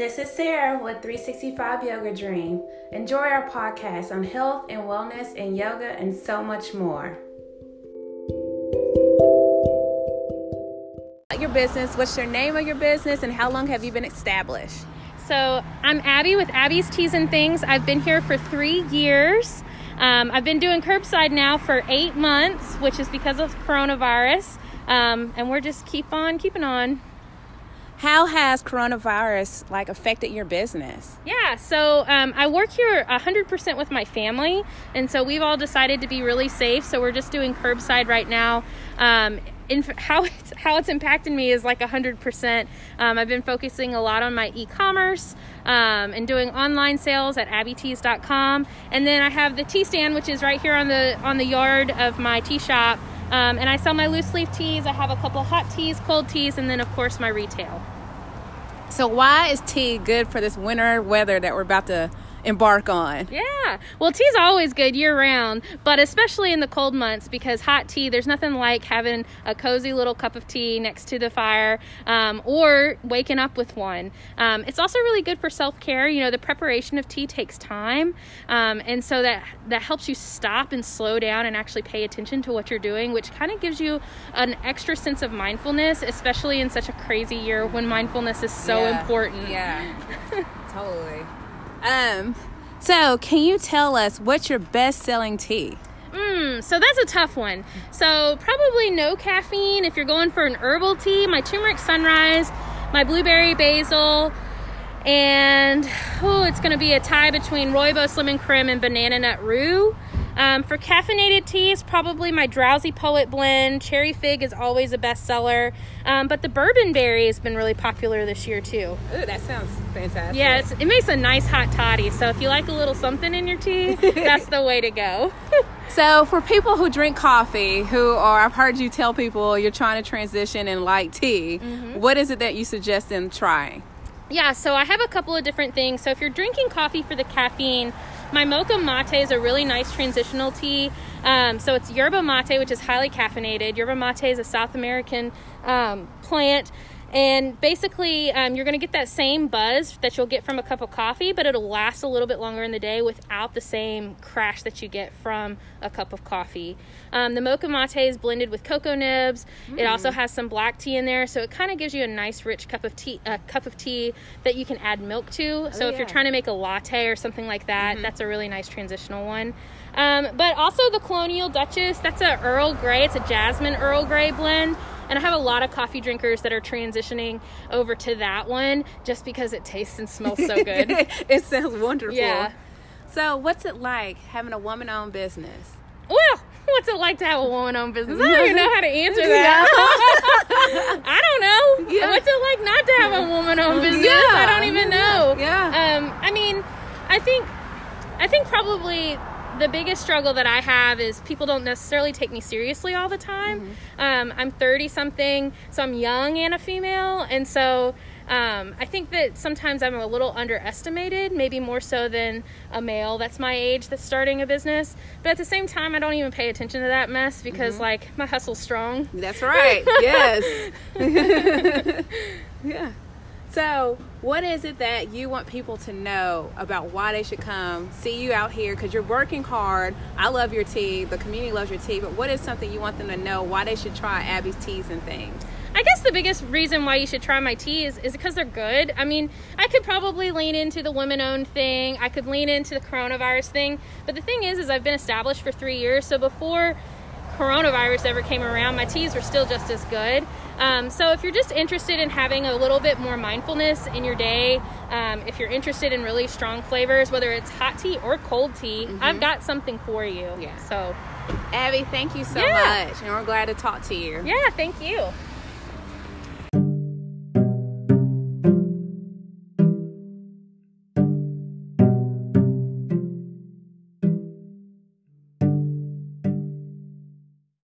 This is Sarah with 365 Yoga Dream. Enjoy our podcast on health and wellness and yoga and so much more. Your business, what's your name of your business, and how long have you been established? So, I'm Abby with Abby's Teas and Things. I've been here for three years. Um, I've been doing curbside now for eight months, which is because of coronavirus. Um, and we're just keep on keeping on. How has coronavirus like affected your business? Yeah, so um, I work here 100% with my family, and so we've all decided to be really safe. So we're just doing curbside right now. Um, how it's how it's impacted me is like 100%. Um, I've been focusing a lot on my e-commerce um, and doing online sales at abbyteas.com, and then I have the tea stand, which is right here on the on the yard of my tea shop. Um, and I sell my loose leaf teas. I have a couple hot teas, cold teas, and then of course my retail. So why is tea good for this winter weather that we're about to embark on. Yeah. Well, tea's always good year round, but especially in the cold months because hot tea, there's nothing like having a cozy little cup of tea next to the fire um, or waking up with one. Um, it's also really good for self care. You know, the preparation of tea takes time, um, and so that that helps you stop and slow down and actually pay attention to what you're doing, which kind of gives you an extra sense of mindfulness, especially in such a crazy year when mindfulness is so yeah. important. Yeah, totally. Um, so can you tell us what's your best selling tea? Mm, so that's a tough one. So probably no caffeine if you're going for an herbal tea. My turmeric sunrise, my blueberry basil, and oh, it's going to be a tie between rooibos lemon creme and banana nut roux. Um, for caffeinated teas, probably my Drowsy Poet blend. Cherry Fig is always a bestseller. Um, but the Bourbon Berry has been really popular this year, too. Ooh, that sounds fantastic. Yeah, it makes a nice hot toddy. So if you like a little something in your tea, that's the way to go. so for people who drink coffee, who are, I've heard you tell people you're trying to transition and like tea, mm-hmm. what is it that you suggest them trying? Yeah, so I have a couple of different things. So if you're drinking coffee for the caffeine, my mocha mate is a really nice transitional tea. Um, so it's yerba mate, which is highly caffeinated. Yerba mate is a South American um, plant and basically, um, you're going to get that same buzz that you'll get from a cup of coffee, but it'll last a little bit longer in the day without the same crash that you get from a cup of coffee. Um, the mocha mate is blended with cocoa nibs. Mm. It also mm. has some black tea in there, so it kind of gives you a nice, rich cup of tea. A cup of tea that you can add milk to. Oh, so if you're trying to make a latte or something like that, mm-hmm. that's a really nice transitional one. Um, but also the Colonial Duchess, that's a Earl Grey. It's a jasmine Earl Grey blend. And I have a lot of coffee drinkers that are transitioning over to that one just because it tastes and smells so good. it sounds wonderful. Yeah. So, what's it like having a woman owned business? Well, what's it like to have a woman owned business? I don't even know how to answer that. I don't know. Yeah. What's it like not to have a woman owned business? Yeah. I don't even know. Yeah. Um, I mean, I think I think probably the biggest struggle that I have is people don't necessarily take me seriously all the time. Mm-hmm. Um, I'm 30 something, so I'm young and a female, and so um, I think that sometimes I'm a little underestimated, maybe more so than a male that's my age that's starting a business. But at the same time, I don't even pay attention to that mess because, mm-hmm. like, my hustle's strong. That's right. yes. yeah. So, what is it that you want people to know about why they should come see you out here? Because you're working hard. I love your tea. The community loves your tea. But what is something you want them to know why they should try Abby's teas and things? I guess the biggest reason why you should try my teas is because they're good. I mean, I could probably lean into the women-owned thing. I could lean into the coronavirus thing. But the thing is, is I've been established for three years. So before coronavirus ever came around, my teas were still just as good. Um, so if you're just interested in having a little bit more mindfulness in your day, um, if you're interested in really strong flavors, whether it's hot tea or cold tea, mm-hmm. I've got something for you. Yeah. So, Abby, thank you so yeah. much, and we're glad to talk to you. Yeah, thank you.